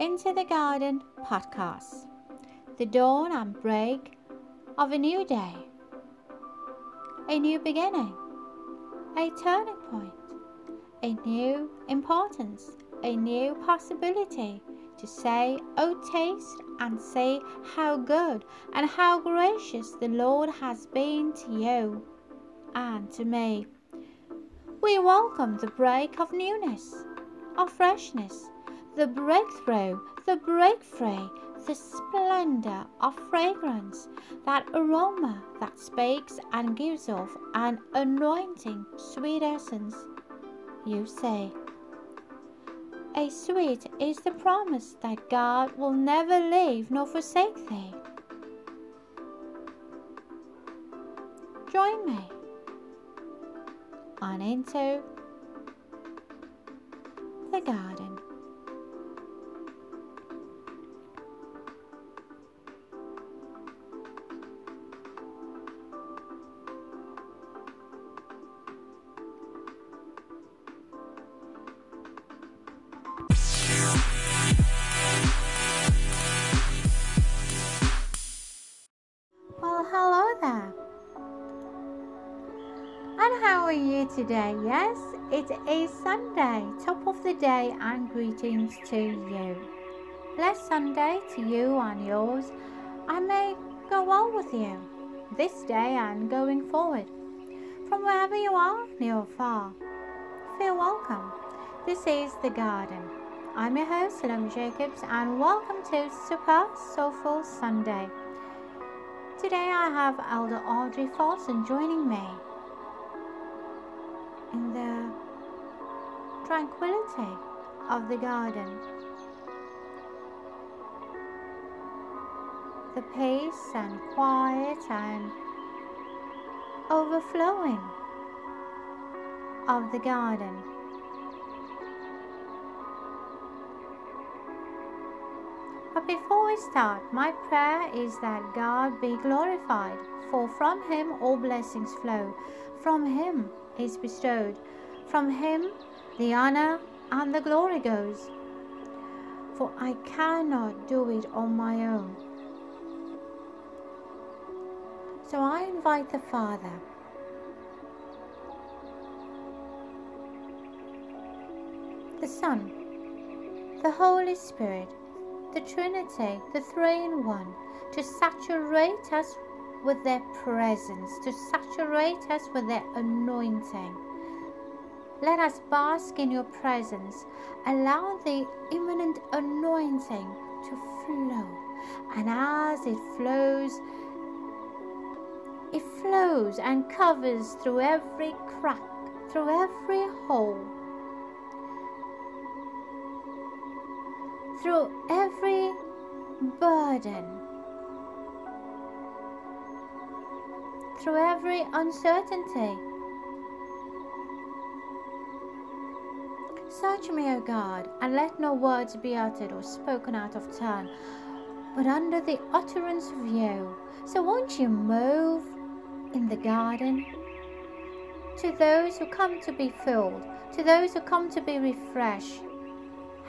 into the Garden podcast, the dawn and break of a new day, a new beginning, a turning point, a new importance, a new possibility to say, Oh, taste and see how good and how gracious the Lord has been to you and to me. We welcome the break of newness, of freshness, the breakthrough, the breakthrough, the splendor of fragrance, that aroma that speaks and gives off an anointing sweet essence. You say, a sweet is the promise that God will never leave nor forsake thee. Join me on into the garden. Today? Yes, it is Sunday, top of the day, and greetings to you. Blessed Sunday to you and yours. I may go well with you this day and going forward. From wherever you are, near or far, feel welcome. This is The Garden. I'm your host, Salome Jacobs, and welcome to Super Soulful Sunday. Today I have Elder Audrey Folsom joining me tranquility of the garden. The peace and quiet and overflowing of the garden. But before we start, my prayer is that God be glorified, for from Him all blessings flow, from Him is bestowed, from Him the honor and the glory goes. For I cannot do it on my own. So I invite the Father. The Son, the Holy Spirit, the Trinity, the Three in One, to saturate us with their presence, to saturate us with their anointing. Let us bask in your presence. Allow the imminent anointing to flow. And as it flows, it flows and covers through every crack, through every hole, through every burden, through every uncertainty. Search me, O God, and let no words be uttered or spoken out of turn, but under the utterance of you. So won't you move in the garden? To those who come to be filled, to those who come to be refreshed,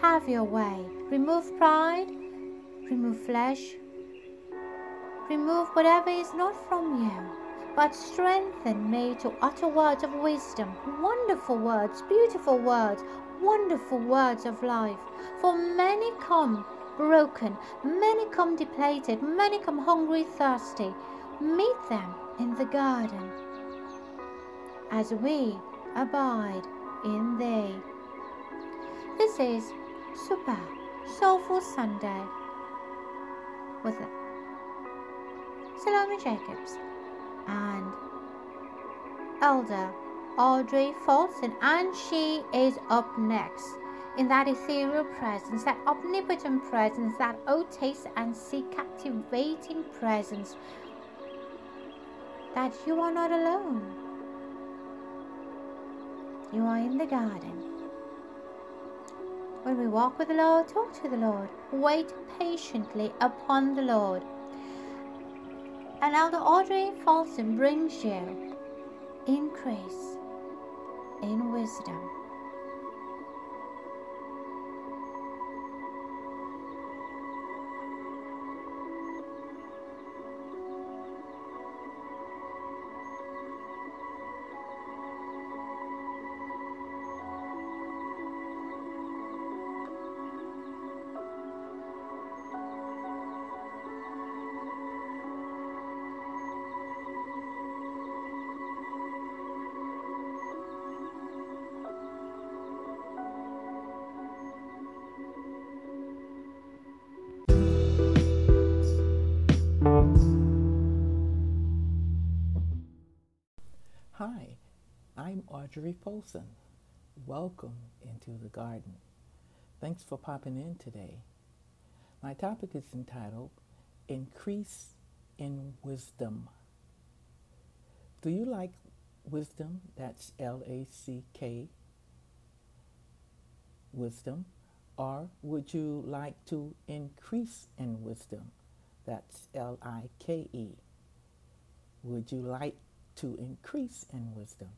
have your way. Remove pride, remove flesh, remove whatever is not from you, but strengthen me to utter words of wisdom, wonderful words, beautiful words, wonderful words of life. For many come broken, many come depleted, many come hungry, thirsty. Meet them in the garden as we abide in thee. This is Super Soulful Sunday with Salome Jacobs and Elder Audrey Folsom, and she is up next in that ethereal presence, that omnipotent presence, that oh taste and see captivating presence that you are not alone. You are in the garden. When we walk with the Lord, talk to the Lord, wait patiently upon the Lord. And Elder Audrey Folsom brings you increase in wisdom. Marjorie Folsom. Welcome into the garden. Thanks for popping in today. My topic is entitled Increase in Wisdom. Do you like wisdom? That's L A C K, wisdom. Or would you like to increase in wisdom? That's L I K E. Would you like to increase in wisdom?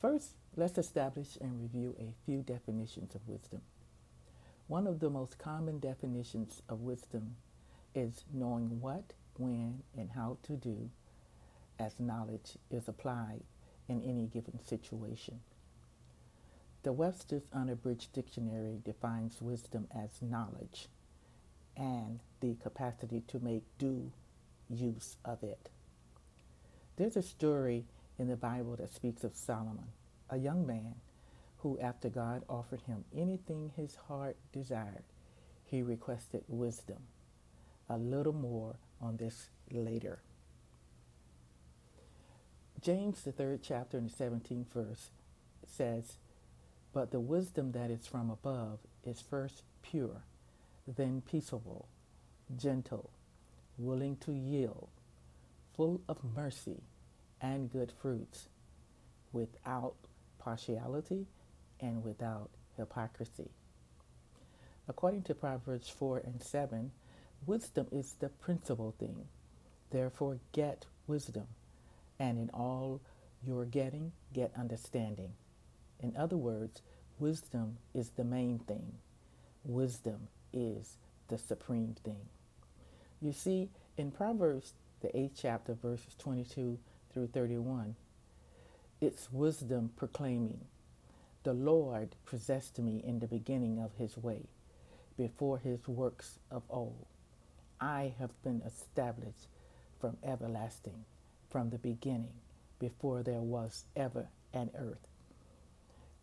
First, let's establish and review a few definitions of wisdom. One of the most common definitions of wisdom is knowing what, when, and how to do as knowledge is applied in any given situation. The Webster's Unabridged Dictionary defines wisdom as knowledge and the capacity to make due use of it. There's a story in the Bible that speaks of Solomon, a young man who, after God offered him anything his heart desired, he requested wisdom. A little more on this later. James, the third chapter and the 17th verse, says, But the wisdom that is from above is first pure, then peaceable, gentle, willing to yield, full of mercy and good fruits, without partiality and without hypocrisy. According to Proverbs 4 and 7, wisdom is the principal thing. Therefore, get wisdom, and in all you're getting, get understanding. In other words, wisdom is the main thing. Wisdom is the supreme thing. You see, in Proverbs, the 8th chapter, verses 22 through 31, it's wisdom proclaiming, The Lord possessed me in the beginning of his way, before his works of old. I have been established from everlasting, from the beginning, before there was ever an earth.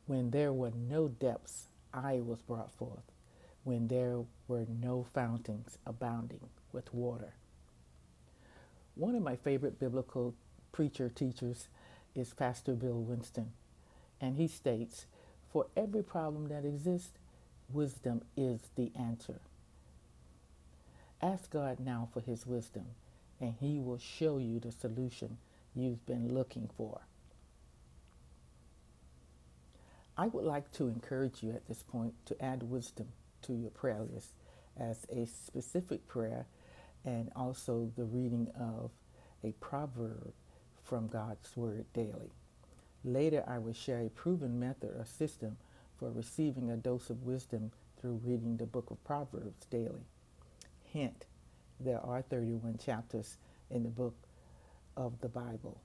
When there were no depths, I was brought forth, when there were no fountains abounding with water. One of my favorite biblical preacher teachers is Pastor Bill Winston, and he states, For every problem that exists, wisdom is the answer. Ask God now for his wisdom, and he will show you the solution you've been looking for. I would like to encourage you at this point to add wisdom to your prayer list as a specific prayer and also the reading of a proverb from God's Word daily. Later, I will share a proven method or system for receiving a dose of wisdom through reading the book of Proverbs daily. Hint, there are 31 chapters in the book of the Bible.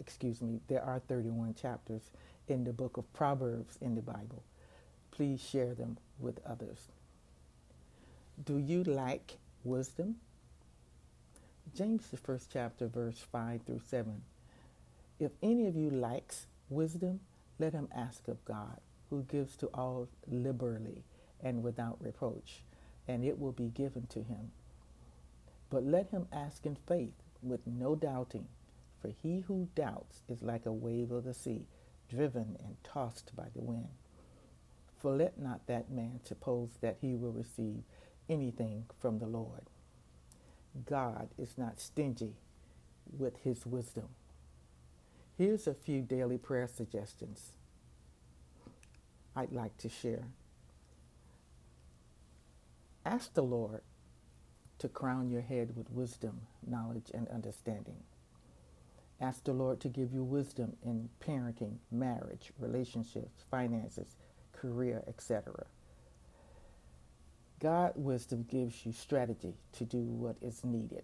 Excuse me, there are 31 chapters in the book of Proverbs in the Bible. Please share them with others. Do you lack wisdom? James, the first chapter, verse 5 through 7. If any of you lacks wisdom, let him ask of God, who gives to all liberally and without reproach, and it will be given to him. But let him ask in faith, with no doubting, for he who doubts is like a wave of the sea, driven and tossed by the wind. For let not that man suppose that he will receive anything from the Lord. God is not stingy with his wisdom. Here's a few daily prayer suggestions I'd like to share. Ask the Lord to crown your head with wisdom, knowledge, and understanding. Ask the Lord to give you wisdom in parenting, marriage, relationships, finances, career, etc. God wisdom gives you strategy to do what is needed.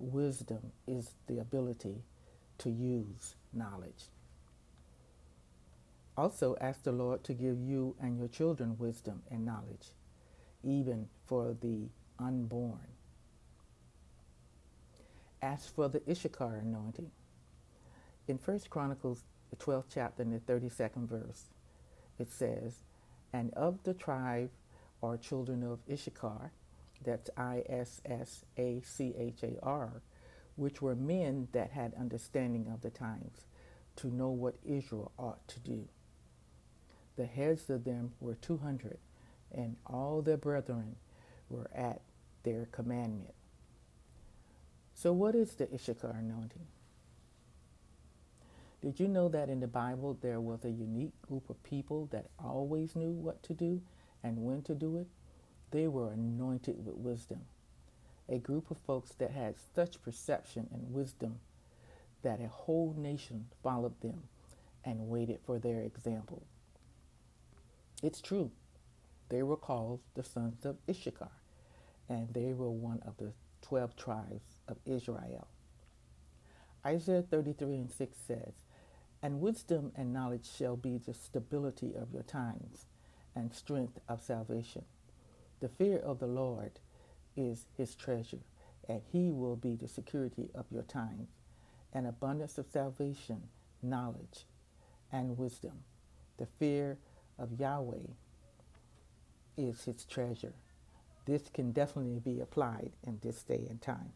Wisdom is the ability to use knowledge. Also, ask the Lord to give you and your children wisdom and knowledge, even for the unborn. Ask for the Issachar anointing. In 1 Chronicles, the 12th chapter and the 32nd verse, it says, And of the tribe or children of Issachar, that's I S S A C H A R, which were men that had understanding of the times, to know what Israel ought to do. The heads of them were 200, and all their brethren were at their commandment. So, what is the Issachar anointing? Did you know that in the Bible there was a unique group of people that always knew what to do and when to do it? They were anointed with wisdom. A group of folks that had such perception and wisdom that a whole nation followed them and waited for their example. It's true. They were called the sons of Issachar, and they were one of the 12 tribes of Israel. Isaiah 33 and 6 says, And wisdom and knowledge shall be the stability of your times and strength of salvation. The fear of the Lord is his treasure, and he will be the security of your time, an abundance of salvation, knowledge, and wisdom. The fear of Yahweh is his treasure. This can definitely be applied in this day and time.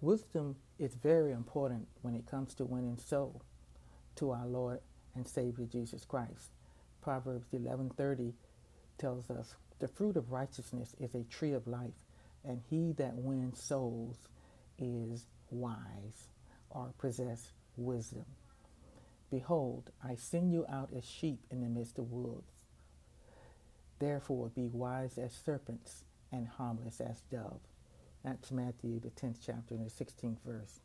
Wisdom is very important when it comes to winning soul to our Lord and Savior Jesus Christ. Proverbs 11:30 tells us, "The fruit of righteousness is a tree of life, and he that wins souls is wise or possess wisdom." Behold, I send you out as sheep in the midst of wolves. Therefore, be wise as serpents and harmless as doves. That's Matthew, the 10th chapter, and the 16th verse.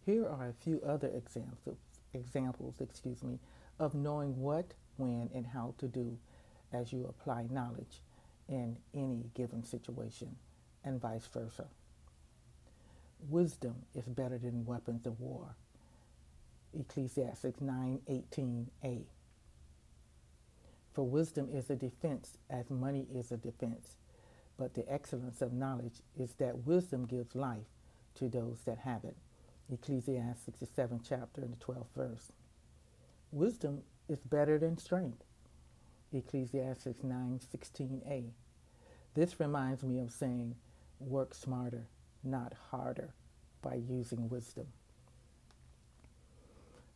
Here are a few other examples, examples excuse me, of knowing what, when, and how to do as you apply knowledge in any given situation, and vice versa. Wisdom is better than weapons of war. Ecclesiastes 9:18a. For wisdom is a defense as money is a defense, but the excellence of knowledge is that wisdom gives life to those that have it. Ecclesiastes the 7th chapter and the 12th verse. Wisdom is better than strength. Ecclesiastes 9:16a. This reminds me of saying, work smarter, not harder, by using wisdom.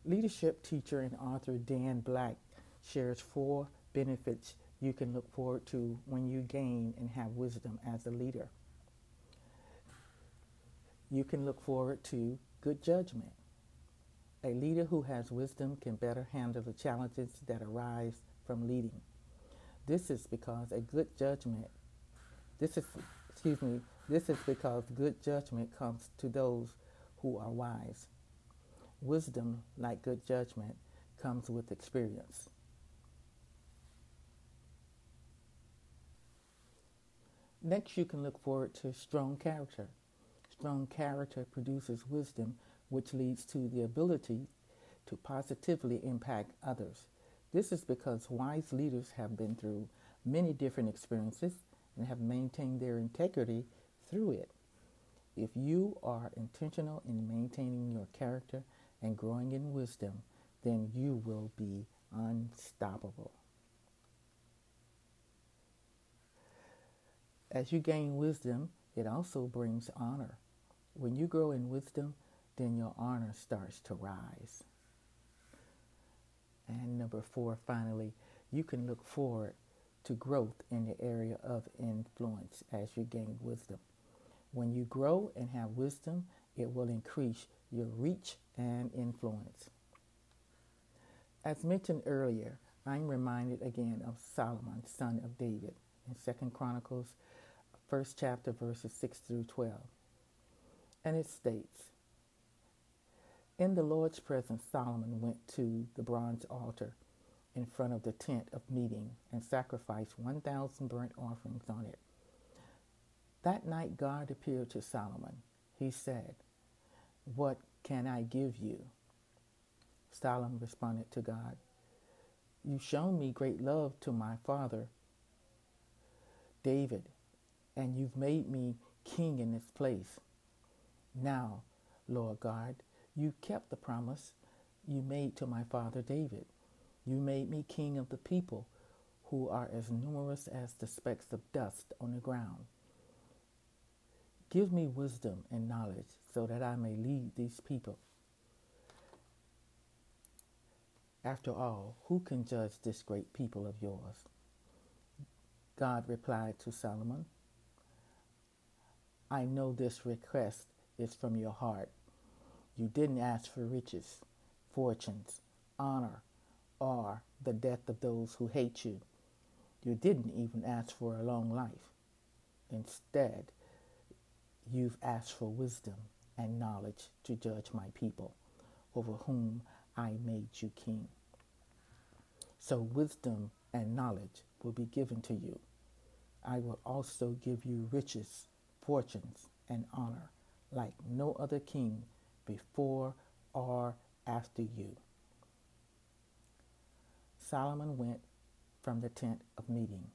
Leadership teacher and author Dan Black shares four benefits you can look forward to when you gain and have wisdom as a leader. You can look forward to good judgment. A leader who has wisdom can better handle the challenges that arise from leading. This is because a good judgment, this is, excuse me, this is because good judgment comes to those who are wise. Wisdom, like good judgment, comes with experience. Next, you can look forward to strong character. Strong character produces wisdom, which leads to the ability to positively impact others. This is because wise leaders have been through many different experiences and have maintained their integrity through it. If you are intentional in maintaining your character and growing in wisdom, then you will be unstoppable. As you gain wisdom, it also brings honor. When you grow in wisdom, then your honor starts to rise. And number four, finally, you can look forward to growth in the area of influence as you gain wisdom. When you grow and have wisdom, it will increase your reach and influence. As mentioned earlier, I'm reminded again of Solomon, son of David, in Second Chronicles, first chapter, verses 6 through 12. And it states, In the Lord's presence, Solomon went to the bronze altar in front of the tent of meeting and sacrificed 1,000 burnt offerings on it. That night, God appeared to Solomon. He said, What can I give you? Solomon responded to God, You've shown me great love to my father, David, and you've made me king in this place. Now, Lord God, you kept the promise you made to my father David. You made me king of the people who are as numerous as the specks of dust on the ground. Give me wisdom and knowledge so that I may lead these people. After all, who can judge this great people of yours? God replied to Solomon, I know this request is from your heart. You didn't ask for riches, fortunes, honor, or the death of those who hate you. You didn't even ask for a long life. Instead, you've asked for wisdom and knowledge to judge my people, over whom I made you king. So wisdom and knowledge will be given to you. I will also give you riches, fortunes, and honor like no other king before or after you. Solomon went from the tent of meeting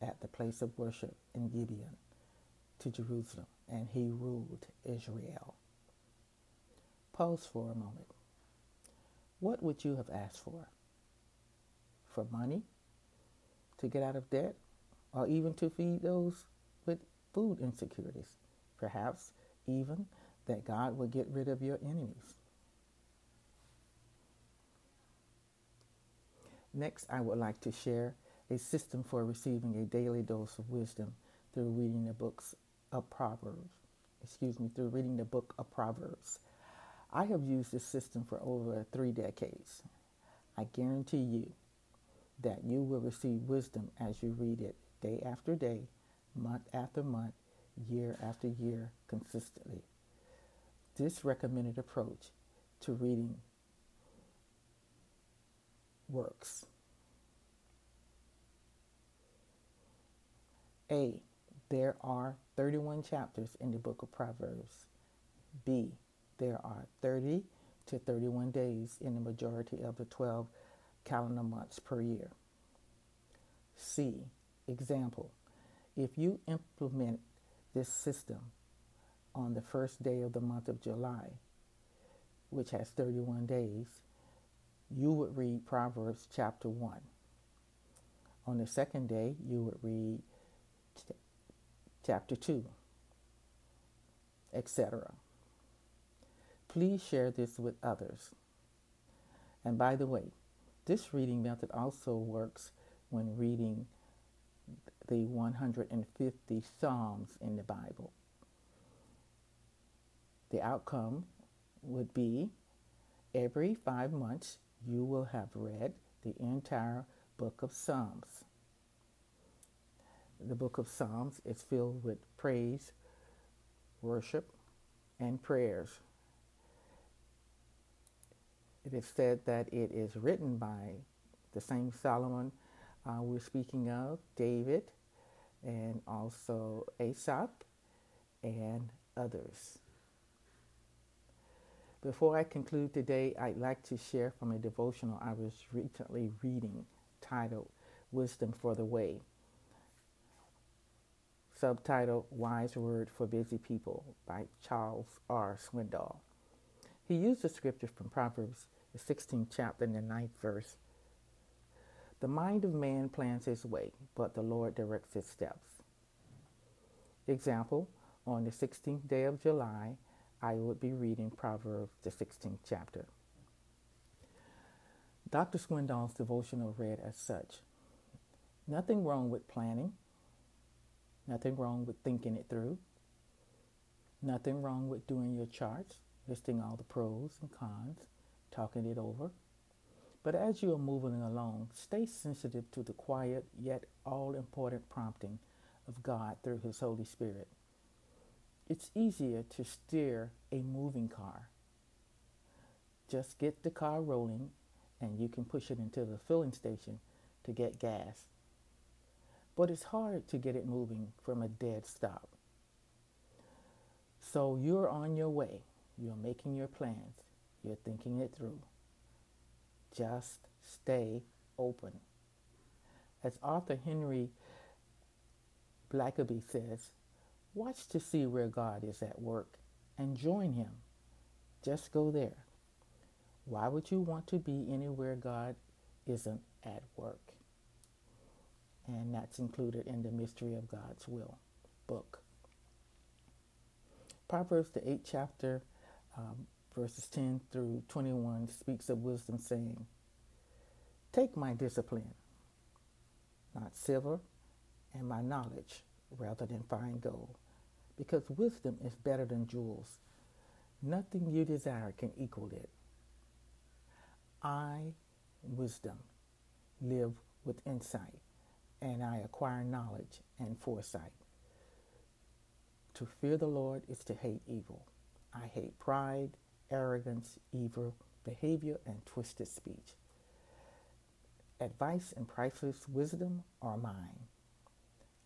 at the place of worship in Gibeon to Jerusalem, and he ruled Israel. Pause for a moment. What would you have asked for? For money? To get out of debt? Or even to feed those with food insecurities? Perhaps even that God will get rid of your enemies. Next, I would like to share a system for receiving a daily dose of wisdom through reading the books of Proverbs. Excuse me, through reading the book of Proverbs. I have used this system for over three decades. I guarantee you that you will receive wisdom as you read it day after day, month after month, year after year, consistently. This recommended approach to reading works. A. There are 31 chapters in the book of Proverbs. B there are 30 to 31 days in the majority of the 12 calendar months per year. C. Example. If you implement this system on the first day of the month of July, which has 31 days, you would read Proverbs chapter 1. On the second day, you would read chapter 2, etc. Please share this with others. And by the way, this reading method also works when reading the 150 Psalms in the Bible. The outcome would be every five months you will have read the entire book of Psalms. The book of Psalms is filled with praise, worship, and prayers. It is said that it is written by the same Solomon uh, we're speaking of, David, and also Asaph, and others. Before I conclude today, I'd like to share from a devotional I was recently reading titled Wisdom for the Way. Subtitle Wise Word for Busy People by Charles R. Swindoll. He used the scripture from Proverbs the 16th chapter and the 9th verse. The mind of man plans his way, but the Lord directs his steps. Example, on the 16th day of July, I would be reading Proverbs, the 16th chapter. Dr. Swindoll's devotional read as such Nothing wrong with planning, nothing wrong with thinking it through, nothing wrong with doing your charts, listing all the pros and cons, talking it over. But as you are moving along, stay sensitive to the quiet yet all important prompting of God through His Holy Spirit. It's easier to steer a moving car. Just get the car rolling and you can push it into the filling station to get gas. But it's hard to get it moving from a dead stop. So you're on your way. You're making your plans. You're thinking it through. Just stay open. As author Henry Blackaby says, watch to see where God is at work and join Him. Just go there. Why would you want to be anywhere God isn't at work? And that's included in the Mystery of God's Will book. Proverbs, the eighth chapter, um, verses 10 through 21 speaks of wisdom, saying, Take my discipline, not silver, and my knowledge rather than fine gold, because wisdom is better than jewels. Nothing you desire can equal it. I, wisdom, live with insight, and I acquire knowledge and foresight. To fear the Lord is to hate evil. I hate pride, arrogance, evil behavior, and twisted speech. Advice and priceless wisdom are mine.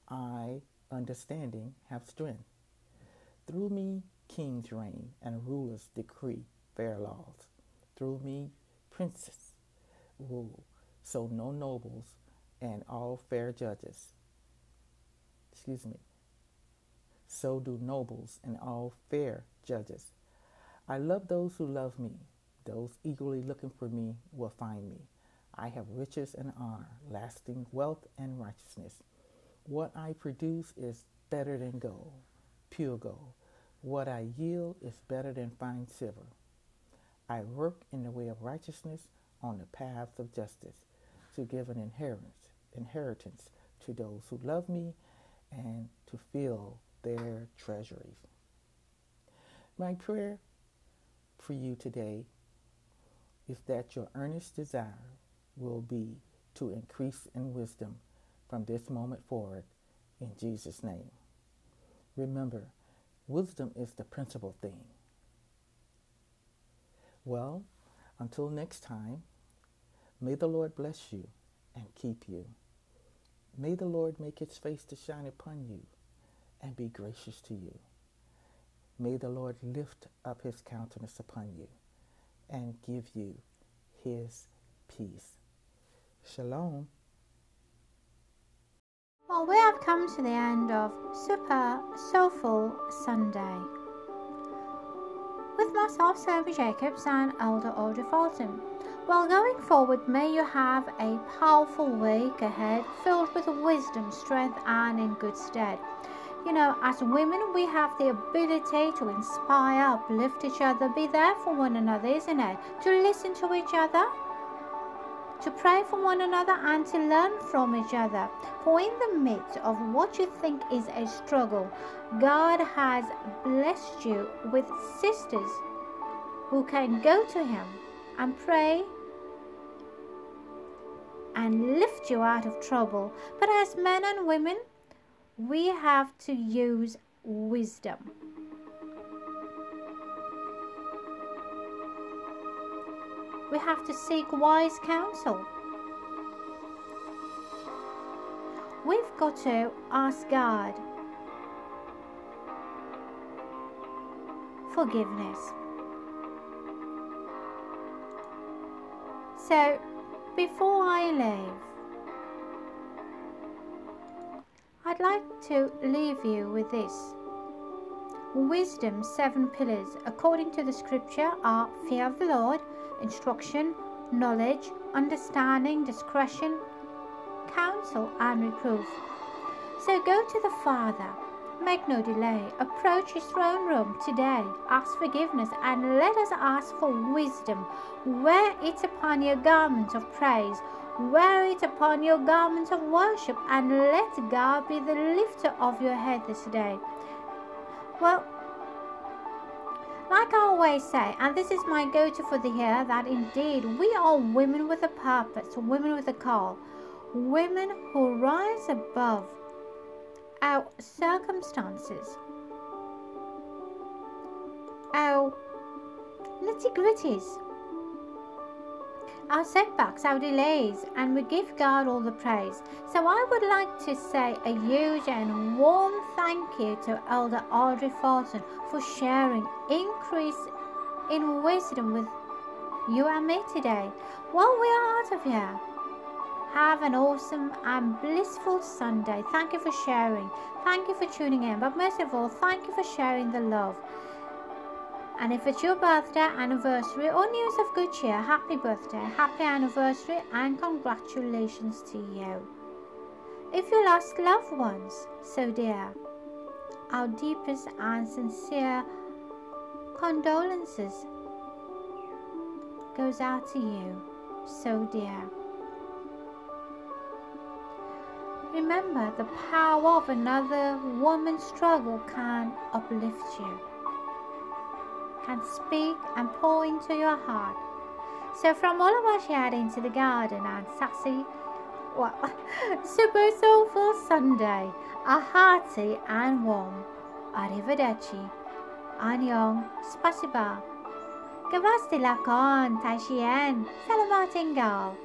I, understanding, have strength. Through me, kings reign and rulers decree fair laws. Through me, princes rule, so no nobles and all fair judges. Excuse me so do nobles and all fair judges. I love those who love me. Those eagerly looking for me will find me. I have riches and honor, lasting wealth and righteousness. What I produce is better than gold, pure gold. What I yield is better than fine silver. I work in the way of righteousness on the paths of justice to give an inheritance, inheritance to those who love me and to fill their treasuries. My prayer for you today is that your earnest desire will be to increase in wisdom from this moment forward in Jesus' name. Remember, wisdom is the principal thing. Well, until next time, may the Lord bless you and keep you. May the Lord make his face to shine upon you and be gracious to you. May the Lord lift up his countenance upon you and give you his peace. Shalom. Well, we have come to the end of Super Soulful Sunday with myself, Sophie Jacobs, and Elder Audrey Fulton. Well, going forward, may you have a powerful week ahead filled with wisdom, strength, and in good stead. You know, as women, we have the ability to inspire, uplift each other, be there for one another, isn't it? To listen to each other, to pray for one another, and to learn from each other. For in the midst of what you think is a struggle, God has blessed you with sisters who can go to Him and pray and lift you out of trouble. But as men and women, we have to use wisdom. We have to seek wise counsel. We've got to ask God forgiveness. So, before I leave, I'd like to leave you with this. Wisdom's seven pillars, according to the scripture, are fear of the Lord, instruction, knowledge, understanding, discretion, counsel, and reproof. So go to the Father, make no delay, approach his throne room today, ask forgiveness, and let us ask for wisdom. Wear it upon your garments of praise Wear it upon your garments of worship and let God be the lifter of your head this day. Well, like I always say, and this is my go to for the year, that indeed we are women with a purpose, women with a call, women who rise above our circumstances, our nitty gritties our setbacks, our delays, and we give God all the praise. So I would like to say a huge and warm thank you to Elder Audrey Fulton for sharing increase in wisdom with you and me today. While we are out of here, have an awesome and blissful Sunday. Thank you for sharing. Thank you for tuning in. But most of all, thank you for sharing the love. And if it's your birthday, anniversary, or news of good cheer, happy birthday, happy anniversary, and congratulations to you. If you lost loved ones, so dear, our deepest and sincere condolences goes out to you, so dear. Remember, the power of another woman's struggle can uplift you, can speak and pour into your heart. So, from all of us here into the garden and sassy, well, super soulful Sunday, a hearty and warm arrivederci, annyeong, spasiba, gavasti lakon, taishien, salamat ingal,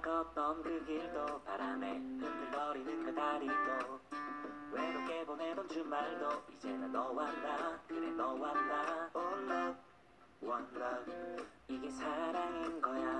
걷던 그 길도 바람에 흔들거리는 그 다리도. 외롭게 보내던 주말도 이제는 너와 나 그래 너와 나 All love one love. 이게 사랑인 거야